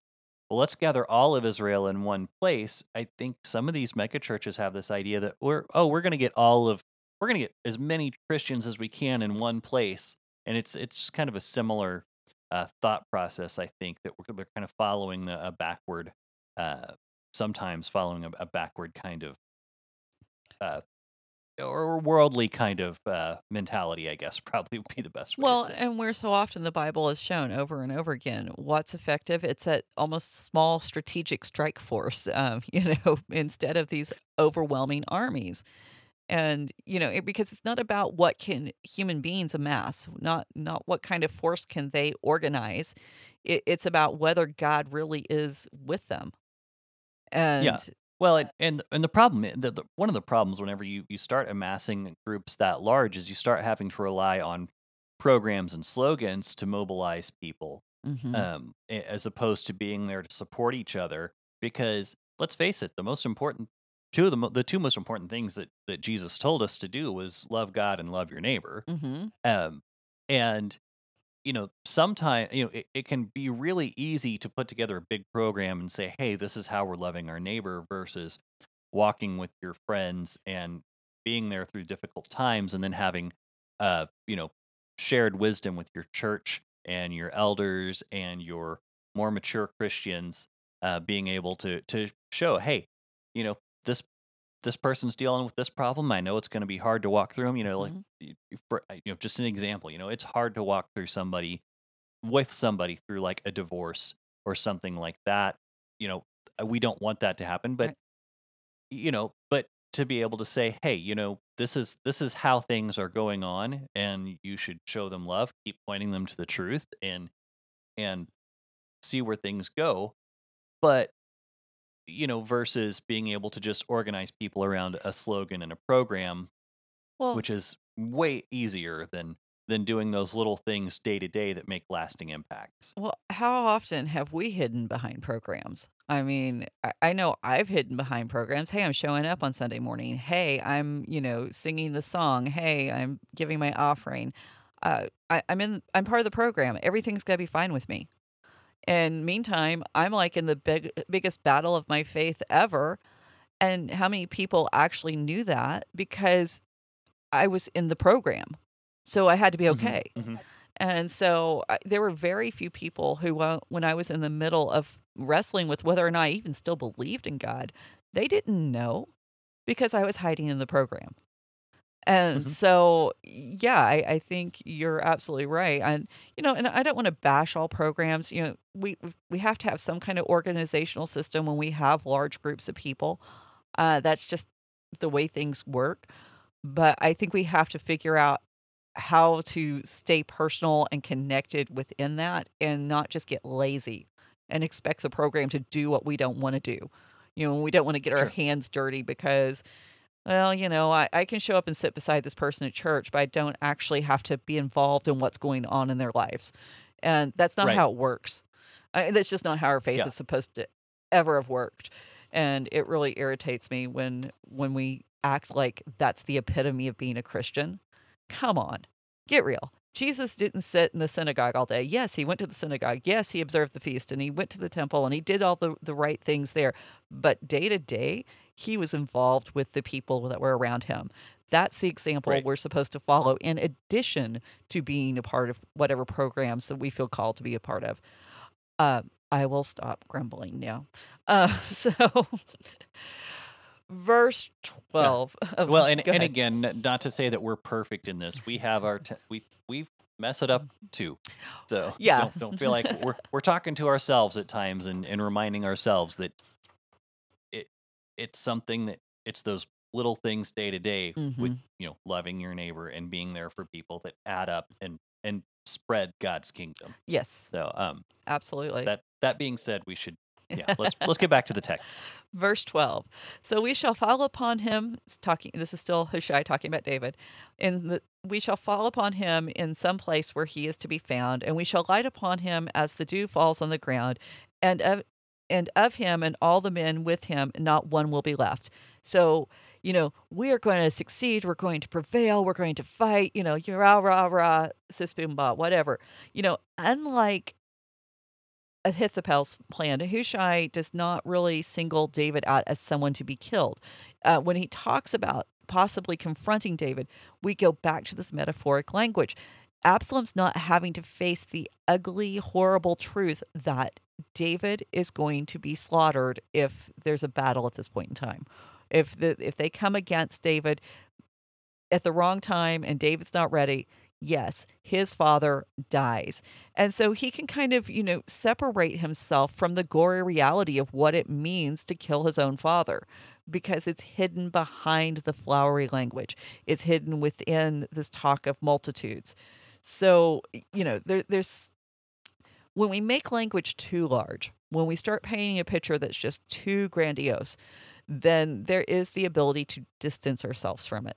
well let's gather all of israel in one place i think some of these mega churches have this idea that we're oh we're going to get all of we're going to get as many christians as we can in one place and it's it's just kind of a similar uh, thought process i think that we're, they're kind of following the, a backward uh, sometimes following a, a backward kind of uh, or worldly kind of uh, mentality, I guess probably would be the best way Well, to say. and where so often the Bible is shown over and over again, what's effective? It's that almost small strategic strike force, um, you know, instead of these overwhelming armies. and you know it, because it's not about what can human beings amass not not what kind of force can they organize it, it's about whether god really is with them and yeah. Well, it, and and the problem, i- the, the, one of the problems whenever you you start amassing groups that large is you start having to rely on programs and slogans to mobilize people, Mhm. um, as opposed to being there to support each other. Because let's face it, the most important two of the mo- the two most important things that that Jesus told us to do was love God and love your neighbor. Mhm. Um, and you know, sometimes you know it, it can be really easy to put together a big program and say, "Hey, this is how we're loving our neighbor," versus walking with your friends and being there through difficult times, and then having, uh, you know, shared wisdom with your church and your elders and your more mature Christians, uh, being able to to show, "Hey, you know, this this person's dealing with this problem. I know it's going to be hard to walk through them. You know, like Mhm. y- y- for uh, you know, just an example. You know, it's hard to walk through somebody with somebody through like a divorce or something like that. You know, uh, we don't want that to happen, but Right. you know, but to be able to say, hey, you know, this is this is how things are going on, and you should show them love, keep pointing them to the truth, and and see where things go. But you know, versus being able to just organize people around a slogan and a program, well which is way easier than than doing those little things day to day that make lasting impacts. Well, how often have we hidden behind programs? I mean, I, know I've hidden behind programs. Hey, I'm showing up on Sunday morning. Hey, I'm, you know, singing the song. Hey, I'm giving my offering. Uh, I, I'm in. I'm part of the program. Everything's gonna be fine with me. And meantime, I'm like in the big, biggest battle of my faith ever. And how many people actually knew that because I was in the program, so I had to be Mhm, okay. mhm. And so I, there were very few people who, uh, when I was in the middle of wrestling with whether or not I even still believed in God, they didn't know because I was hiding in the program. And Mhm. so, yeah, I, I think you're absolutely right. And, you know, and I don't want to bash all programs. You know, we, we have to have some kind of organizational system when we have large groups of people. Uh, that's just the way things work. But I think we have to figure out how to stay personal and connected within that and not just get lazy and expect the program to do what we don't want to do. You know, we don't want to get our Sure. hands dirty because, well, you know, I, I can show up and sit beside this person at church, but I don't actually have to be involved in what's going on in their lives. And that's not Right. how it works. I, that's just not how our faith Yeah. is supposed to ever have worked. And it really irritates me when when we act like that's the epitome of being a Christian. Come on, get real. Jesus didn't sit in the synagogue all day. Yes, he went to the synagogue. Yes, he observed the feast and he went to the temple and he did all the, the right things there. But day to day, he was involved with the people that were around him. That's the example Right. we're supposed to follow, in addition to being a part of whatever programs that we feel called to be a part of. Uh, I will stop grumbling now. Uh, so, verse 12. of- Well, and, and again, not to say that we're perfect in this. We have our t- we we mess it up too. So Yeah. don't, don't feel like we're we're talking to ourselves at times and, and reminding ourselves that it's something that it's those little things day to day with Mhm. you know loving your neighbor and being there for people that add up and and spread God's kingdom. Yes, So um absolutely. that that being said, we should yeah let's let's get back to the text. verse 12 so we shall fall upon him it's talking this is still hushai talking about david and the, we shall fall upon him in some place where he is to be found and we shall light upon him as the dew falls on the ground and and of him and all the men with him not one will be left so you know we are going to succeed we're going to prevail we're going to fight you know rah rah rah sis boom ba whatever you know unlike Ahithophel's plan. Hushai does not really single David out as someone to be killed. Uh, when he talks about possibly confronting David, we go back to this metaphoric language. Absalom's not having to face the ugly, horrible truth that David is going to be slaughtered if there's a battle at this point in time. If the if they come against David at the wrong time and David's not ready, yes, his father dies. And so he can kind of, you know, separate himself from the gory reality of what it means to kill his own father. because it's hidden behind the flowery language. It's hidden within this talk of multitudes. So, you know, there, there's when we make language too large, when we start painting a picture that's just too grandiose, then there is the ability to distance ourselves from it.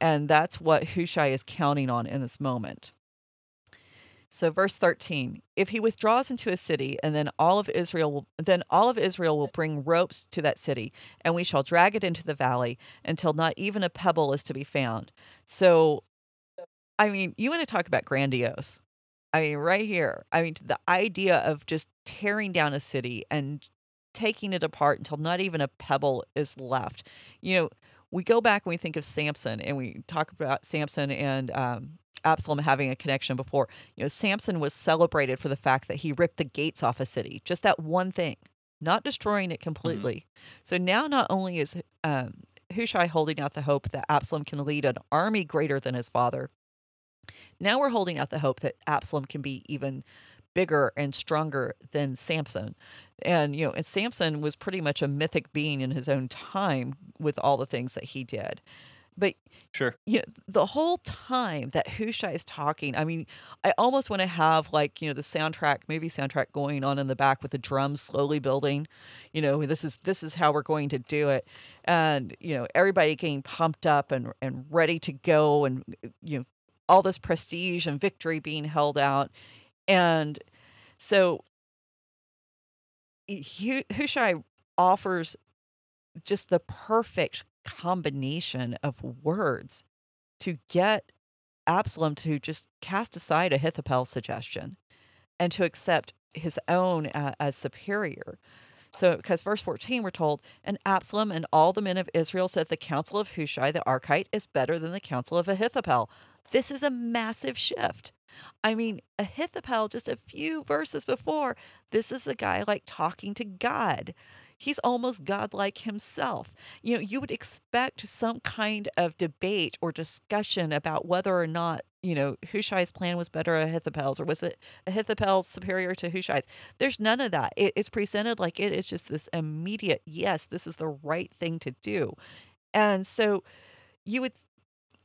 And that's what Hushai is counting on in this moment. So verse 13, if he withdraws into a city and then all of Israel will then all of Israel will bring ropes to that city and we shall drag it into the valley until not even a pebble is to be found. So I mean, you want to talk about grandiose. I mean, right here. I mean, the idea of just tearing down a city and taking it apart until not even a pebble is left. You know, we go back and we think of Samson and we talk about Samson and um, Absalom having a connection before. You know, Samson was celebrated for the fact that he ripped the gates off a city, just that one thing, not destroying it completely. Mm-hmm. So now not only is um, Hushai holding out the hope that Absalom can lead an army greater than his father, now we're holding out the hope that Absalom can be even bigger and stronger than Samson. And, you know, and Samson was pretty much a mythic being in his own time with all the things that he did. But sure, you know, the whole time that Hushai is talking, I mean, I almost want to have like you know the soundtrack, movie soundtrack going on in the back with the drums slowly building. You know, this is this is how we're going to do it, and you know everybody getting pumped up and and ready to go, and you know all this prestige and victory being held out. And so Hushai offers just the perfect combination of words to get Absalom to just cast aside Ahithophel's suggestion and to accept his own uh, as superior. So, because verse 14, we're told, and Absalom and all the men of Israel said the counsel of Hushai the Archite is better than the counsel of Ahithophel. This is a massive shift. I mean, Ahithophel, just a few verses before, this is the guy like talking to God. He's almost godlike himself. You know, you would expect some kind of debate or discussion about whether or not, you know, Hushai's plan was better Ahithophel's or was it Ahithophel's superior to Hushai's. There's none of that. It, it's presented like it is just this immediate, yes, this is the right thing to do. And so you would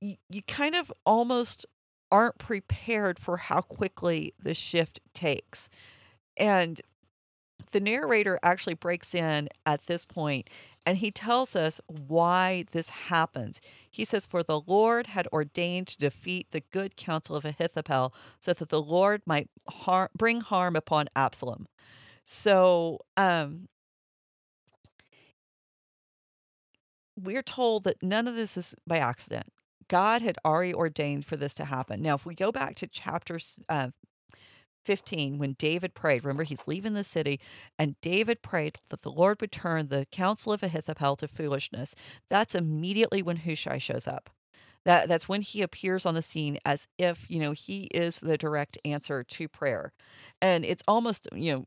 you, kind of almost aren't prepared for how quickly the shift takes. And the narrator actually breaks in at this point and he tells us why this happens. He says, For the Lord had ordained to defeat the good counsel of Ahithophel so that the Lord might har- bring harm upon Absalom. So, um, we're told that none of this is by accident. God had already ordained for this to happen. Now, if we go back to chapter uh, 15, when David prayed, remember he's leaving the city, and David prayed that the Lord would turn the counsel of Ahithophel to foolishness. That's immediately when Hushai shows up. That, that's when he appears on the scene as if, you know, he is the direct answer to prayer. And it's almost, you know,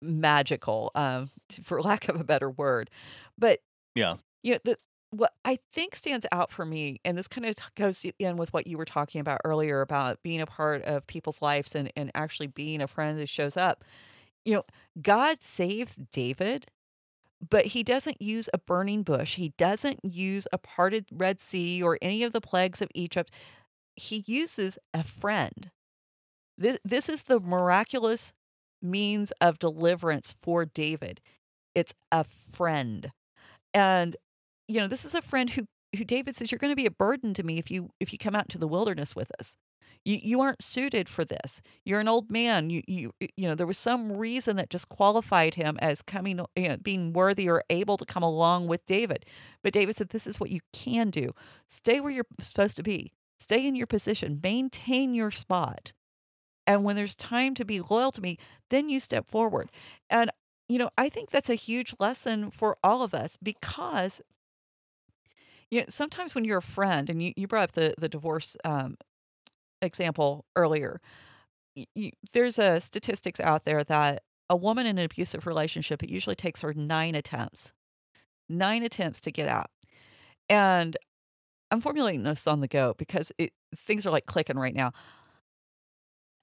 magical, um, for lack of a better word. But yeah, you know, the, what I think stands out for me, and this kind of goes in with what you were talking about earlier about being a part of people's lives and, and actually being a friend who shows up. You know, God saves David, but he doesn't use a burning bush. He doesn't use a parted Red Sea or any of the plagues of Egypt. He uses a friend. This, this is the miraculous means of deliverance for David. It's a friend. And you know, this is a friend who who David says you're going to be a burden to me if you if you come out into the wilderness with us. You you aren't suited for this. You're an old man. You you you know there was some reason that just qualified him as coming you know, being worthy or able to come along with David. But David said this is what you can do. Stay where you're supposed to be. Stay in your position. Maintain your spot. And when there's time to be loyal to me, then you step forward. And you know, I think that's a huge lesson for all of us because you know, sometimes when you're a friend, and you, you brought up the the divorce um, example earlier, you, there's a statistics out there that a woman in an abusive relationship it usually takes her nine attempts, nine attempts to get out, and I'm formulating this on the go because it, things are like clicking right now.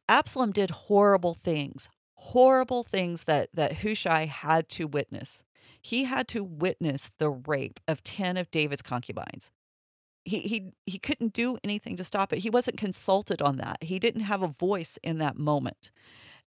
Absalom did horrible things, horrible things that that Hushai had to witness. He had to witness the rape of 10 of David's concubines. He, he, he couldn't do anything to stop it. He wasn't consulted on that. He didn't have a voice in that moment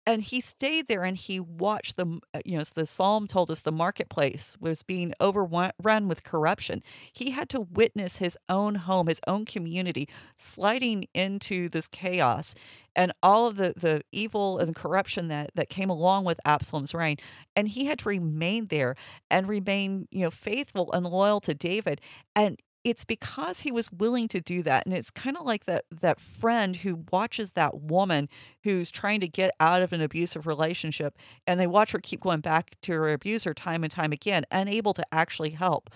and he stayed there and he watched the uh, you know the psalm told us the marketplace was being overrun with corruption he had to witness his own home his own community sliding into this chaos and all of the the evil and corruption that that came along with Absalom's reign and he had to remain there and remain you know faithful and loyal to David and it's because he was willing to do that and it's kind of like that that friend who watches that woman who's trying to get out of an abusive relationship and they watch her keep going back to her abuser time and time again unable to actually help.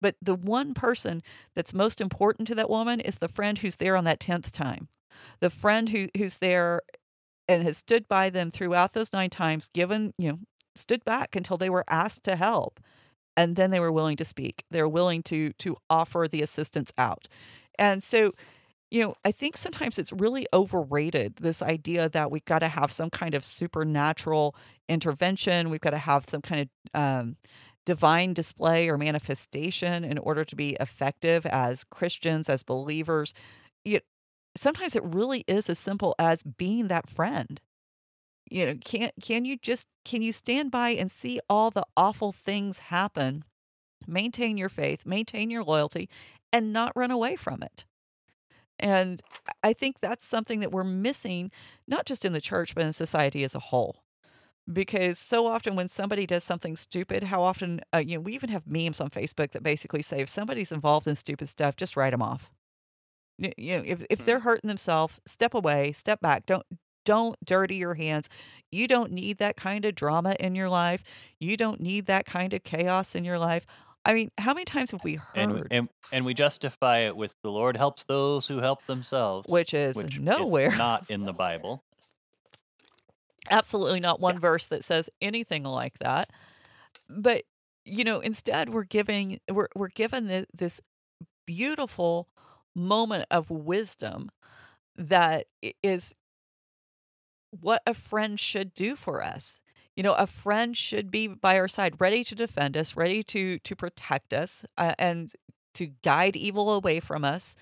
But the one person that's most important to that woman is the friend who's there on that 10th time the friend who who's there and has stood by them throughout those nine times given you know stood back until they were asked to help and then they were willing to speak. They're willing to to offer the assistance out. And so, you know, I think sometimes it's really overrated this idea that we've got to have some kind of supernatural intervention. We've got to have some kind of um, divine display or manifestation in order to be effective as Christians, as believers. It, sometimes it really is as simple as being that friend. You know can can you just can you stand by and see all the awful things happen maintain your faith maintain your loyalty and not run away from it? And i think that's something that we're missing not just in the church but in society as a whole. Because so often when somebody does something stupid how often uh, you know we even have memes on facebook that basically say if somebody's involved in stupid stuff just write them off you know if, if they're mm-hmm. hurting themselves step away step back don't don't dirty your hands. You don't need that kind of drama in your life. You don't need that kind of chaos in your life. I mean, how many times have we heard? And we, and, and we justify it with the Lord helps those who help themselves, which is which nowhere is not in the Bible. Absolutely not one yeah. verse that says anything like that. But you know, instead we're giving we're we're given this, this beautiful moment of wisdom that is what a friend should do for us. You know, a friend should be by our side, ready to defend us, ready to to protect us, uh, and to guide evil away from us.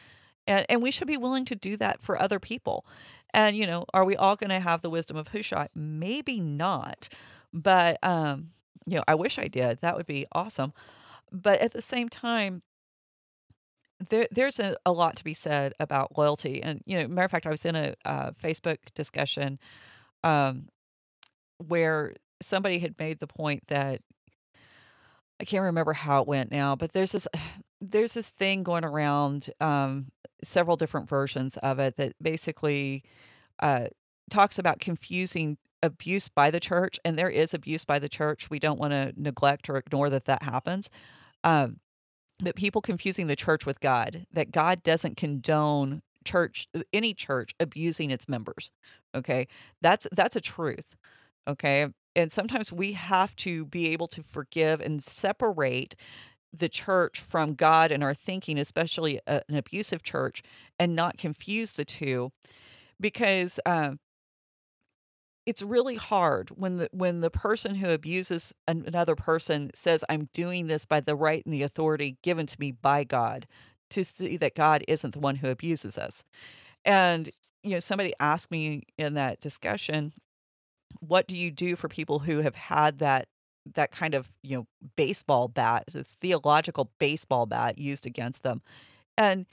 And and we should be willing to do that for other people. And you know, are we all going to have the wisdom of Hushai? Maybe not. But um, you know, I wish I did. That would be awesome. But at the same time, there there's a, a lot to be said about loyalty and you know matter of fact i was in a uh, facebook discussion um, where somebody had made the point that i can't remember how it went now but there's this there's this thing going around um, several different versions of it that basically uh, talks about confusing abuse by the church and there is abuse by the church. We don't want to neglect or ignore that that happens. Um, but people confusing the church with God, that God doesn't condone church uh, any church abusing its members. Okay? That's that's a truth. Okay? And sometimes we have to be able to forgive and separate the church from God and our thinking, especially a, an abusive church, and not confuse the two, because uh, it's really hard when the when the person who abuses another person says i'm doing this by the right and the authority given to me by god to see that god isn't the one who abuses us. And you know somebody asked me in that discussion what do you do for people who have had that that kind of you know baseball bat this theological baseball bat used against them? And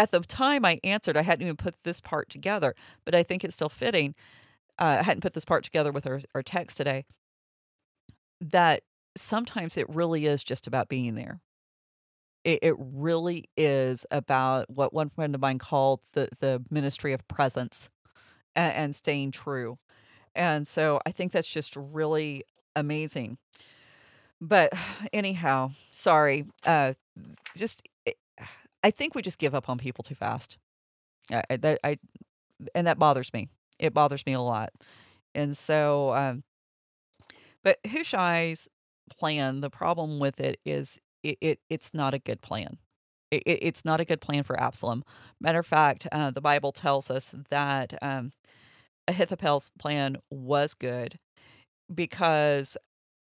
at the time I answered, I hadn't even put this part together, but I think it's still fitting. Uh, I hadn't put this part together with our, our text today. That sometimes it really is just about being there. It, it really is about what one friend of mine called the, the ministry of presence and, and staying true. And so I think that's just really amazing. But anyhow, sorry. Uh, just I think we just give up on people too fast. I, that I and that bothers me. It bothers me a lot. And so, um, but Hushai's plan, the problem with it is it, it it's not a good plan. It, it, it's not a good plan for Absalom. Matter of fact, uh, the Bible tells us that um, Ahithophel's plan was good because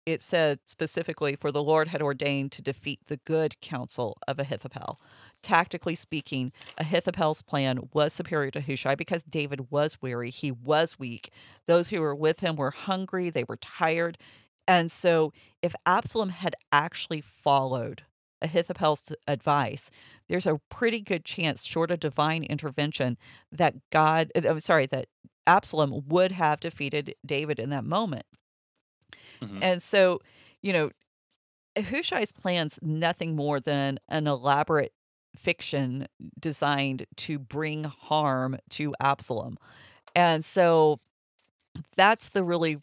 it said specifically, for the Lord had ordained to defeat the good counsel of Ahithophel. Tactically speaking, Ahithophel's plan was superior to Hushai because David was weary. He was weak. Those who were with him were hungry. They were tired. And so, if Absalom had actually followed Ahithophel's advice, there's a pretty good chance, short of divine intervention, that God, uh, I'm sorry, that Absalom would have defeated David in that moment. Mhm. And so, you know, Hushai's plan's nothing more than an elaborate fiction designed to bring harm to Absalom. And so that's the really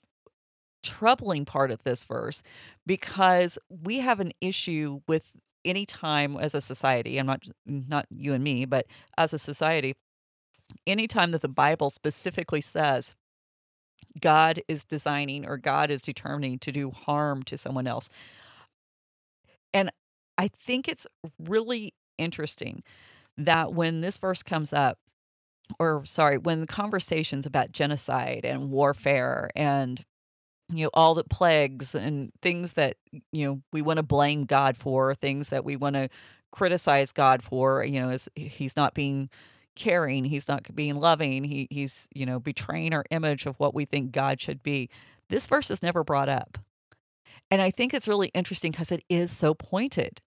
troubling part of this verse because we have an issue with any time as a society i'm not not you and me but as a society anytime that the bible specifically says god is designing or god is determining to do harm to someone else. And i think it's really interesting that when this verse comes up or sorry when the conversations about genocide and warfare and you know all the plagues and things that you know we want to blame god for things that we want to criticize god for you know is he's not being caring he's not being loving he he's you know betraying our image of what we think god should be. This verse is never brought up. And i think it's really interesting because it is so pointed.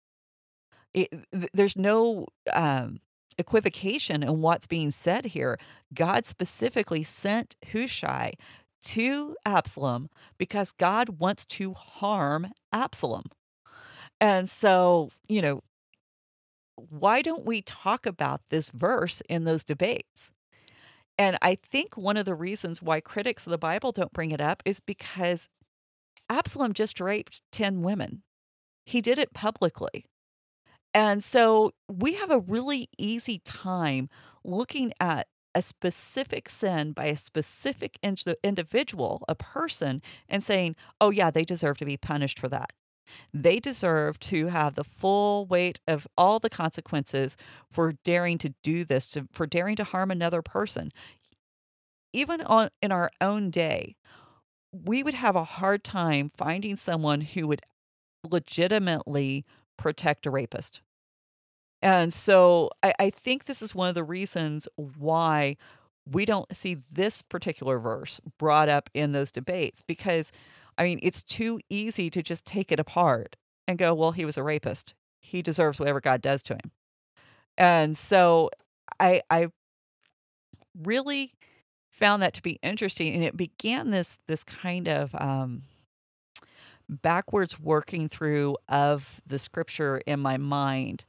It, th- there's no um equivocation in what's being said here. God specifically sent hushai to Absalom because God wants to harm Absalom. And so, you know, why don't we talk about this verse in those debates? And I think one of the reasons why critics of the Bible don't bring it up is because Absalom just raped 10 women. He did it publicly. And so we have a really easy time looking at a specific sin by a specific individual, a person, and saying, oh, yeah, they deserve to be punished for that. They deserve to have the full weight of all the consequences for daring to do this, to, for daring to harm another person. Even on in our own day, we would have a hard time finding someone who would legitimately protect a rapist. And so I, I think this is one of the reasons why we don't see this particular verse brought up in those debates because, I mean, it's too easy to just take it apart and go, well, he was a rapist. He deserves whatever God does to him. And so I, I really found that to be interesting. And it began this, this kind of, um, backwards working through of the scripture in my mind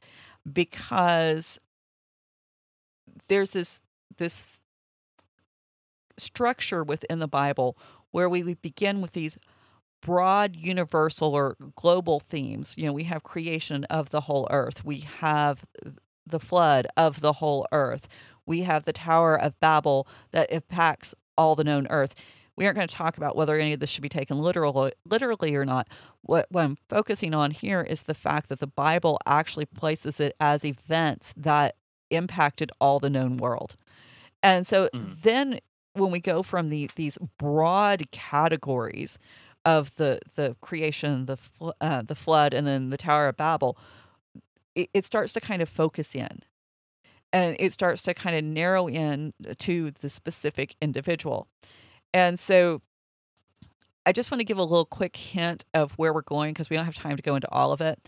because there's this this structure within the Bible where we begin with these broad universal or global themes. You know, we have creation of the whole earth. We have the flood of the whole earth. We have the Tower of Babel that impacts all the known earth. We aren't going to talk about whether any of this should be taken literal, literally or not. What, what I'm focusing on here is the fact that the Bible actually places it as events that impacted all the known world. And so Mhm. then when we go from the these broad categories of the the creation, the fl- uh, the flood, and then the Tower of Babel, it, it starts to kind of focus in, and it starts to kind of narrow in to the specific individual. And so I just want to give a little quick hint of where we're going because we don't have time to go into all of it.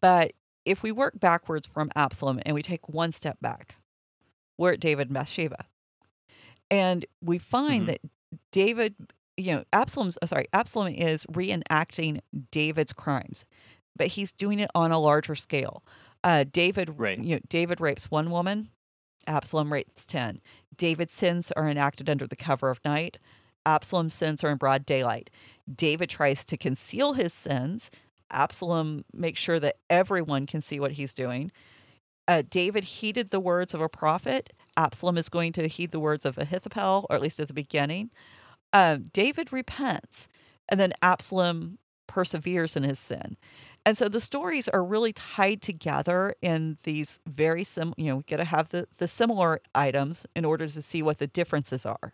But if we work backwards from Absalom and we take one step back, we're at David and Bathsheba. And we find Mhm. that David, you know, Absalom's uh, sorry, Absalom is reenacting David's crimes, but he's doing it on a larger scale. Uh, David, Right. you know, David rapes one woman, Absalom rapes ten. David's sins are enacted under the cover of night. Absalom's sins are in broad daylight. David tries to conceal his sins. Absalom makes sure that everyone can see what he's doing. Uh, David heeded the words of a prophet. Absalom is going to heed the words of Ahithophel, or at least at the beginning. Um, David repents, and then Absalom perseveres in his sin. And so the stories are really tied together in these very sim. You know, we got to have the the similar items in order to see what the differences are.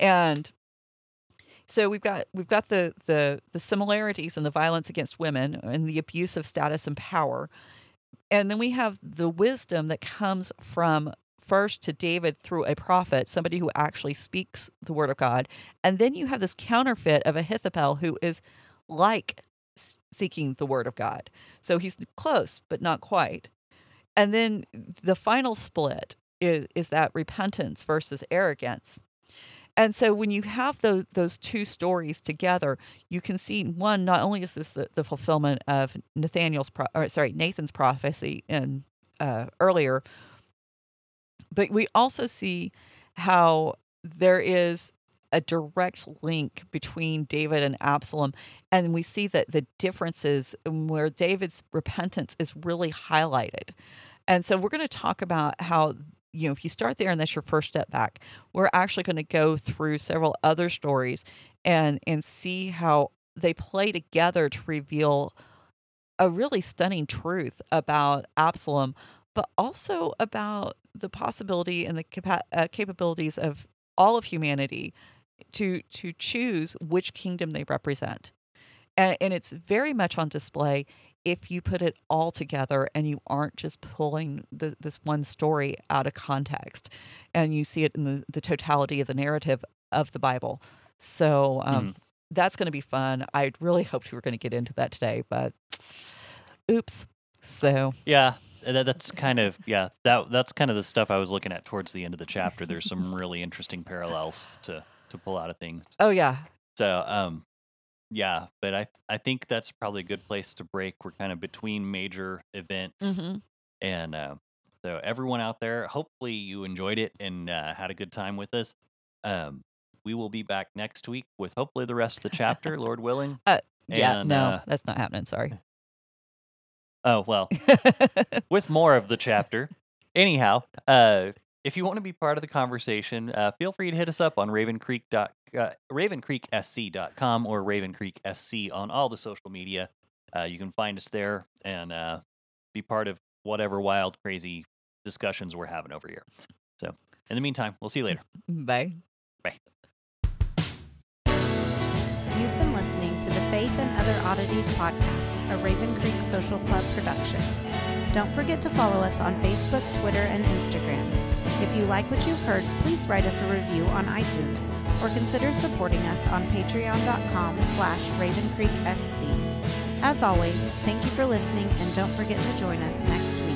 And So we've got we've got the the the similarities in the violence against women and the abuse of status and power. And then we have the wisdom that comes from first to David through a prophet, somebody who actually speaks the word of God. And then you have this counterfeit of Ahithophel who is like seeking the word of God. So he's close, but not quite. And then the final split is, is that repentance versus arrogance. And so when you have those those two stories together, you can see one not only is this the, the fulfillment of Nathaniel's pro, or sorry Nathan's prophecy in uh, earlier, but we also see how there is a direct link between David and Absalom. And we see that the differences where David's repentance is really highlighted. And so we're going to talk about how, you know, if you start there and that's your first step back, we're actually going to go through several other stories and and see how they play together to reveal a really stunning truth about Absalom, but also about the possibility and the capa- uh, capabilities of all of humanity to to choose which kingdom they represent. And, and it's very much on display if you put it all together and you aren't just pulling the, this one story out of context and you see it in the, the totality of the narrative of the Bible. So um, mm. that's going to be fun. I really hoped we were going to get into that today, but oops. So yeah, that, that's kind of yeah that that's kind of the stuff I was looking at towards the end of the chapter. There's some really interesting parallels to to pull out of things. Oh yeah. So um yeah, but I I think that's probably a good place to break. We're kind of between major events, mm-hmm. and uh, so everyone out there, hopefully you enjoyed it and uh, had a good time with us. Um, we will be back next week with hopefully the rest of the chapter, Lord willing. Uh, yeah, and, no, uh, that's not happening. Sorry. Oh well, with more of the chapter. Anyhow, uh, if you want to be part of the conversation, uh, feel free to hit us up on ravencreek. uh, ravencreeksc.com or ravencreeksc on all the social media. Uh, you can find us there and uh, be part of whatever wild, crazy discussions we're having over here. So, in the meantime, we'll see you later. Bye. Bye. Faith and Other Oddities podcast, a Raven Creek Social Club production. Don't forget to follow us on Facebook, Twitter, and Instagram. If you like what you've heard, please write us a review on iTunes or consider supporting us on patreon.com slash ravencreeksc. As always, thank you for listening and don't forget to join us next week.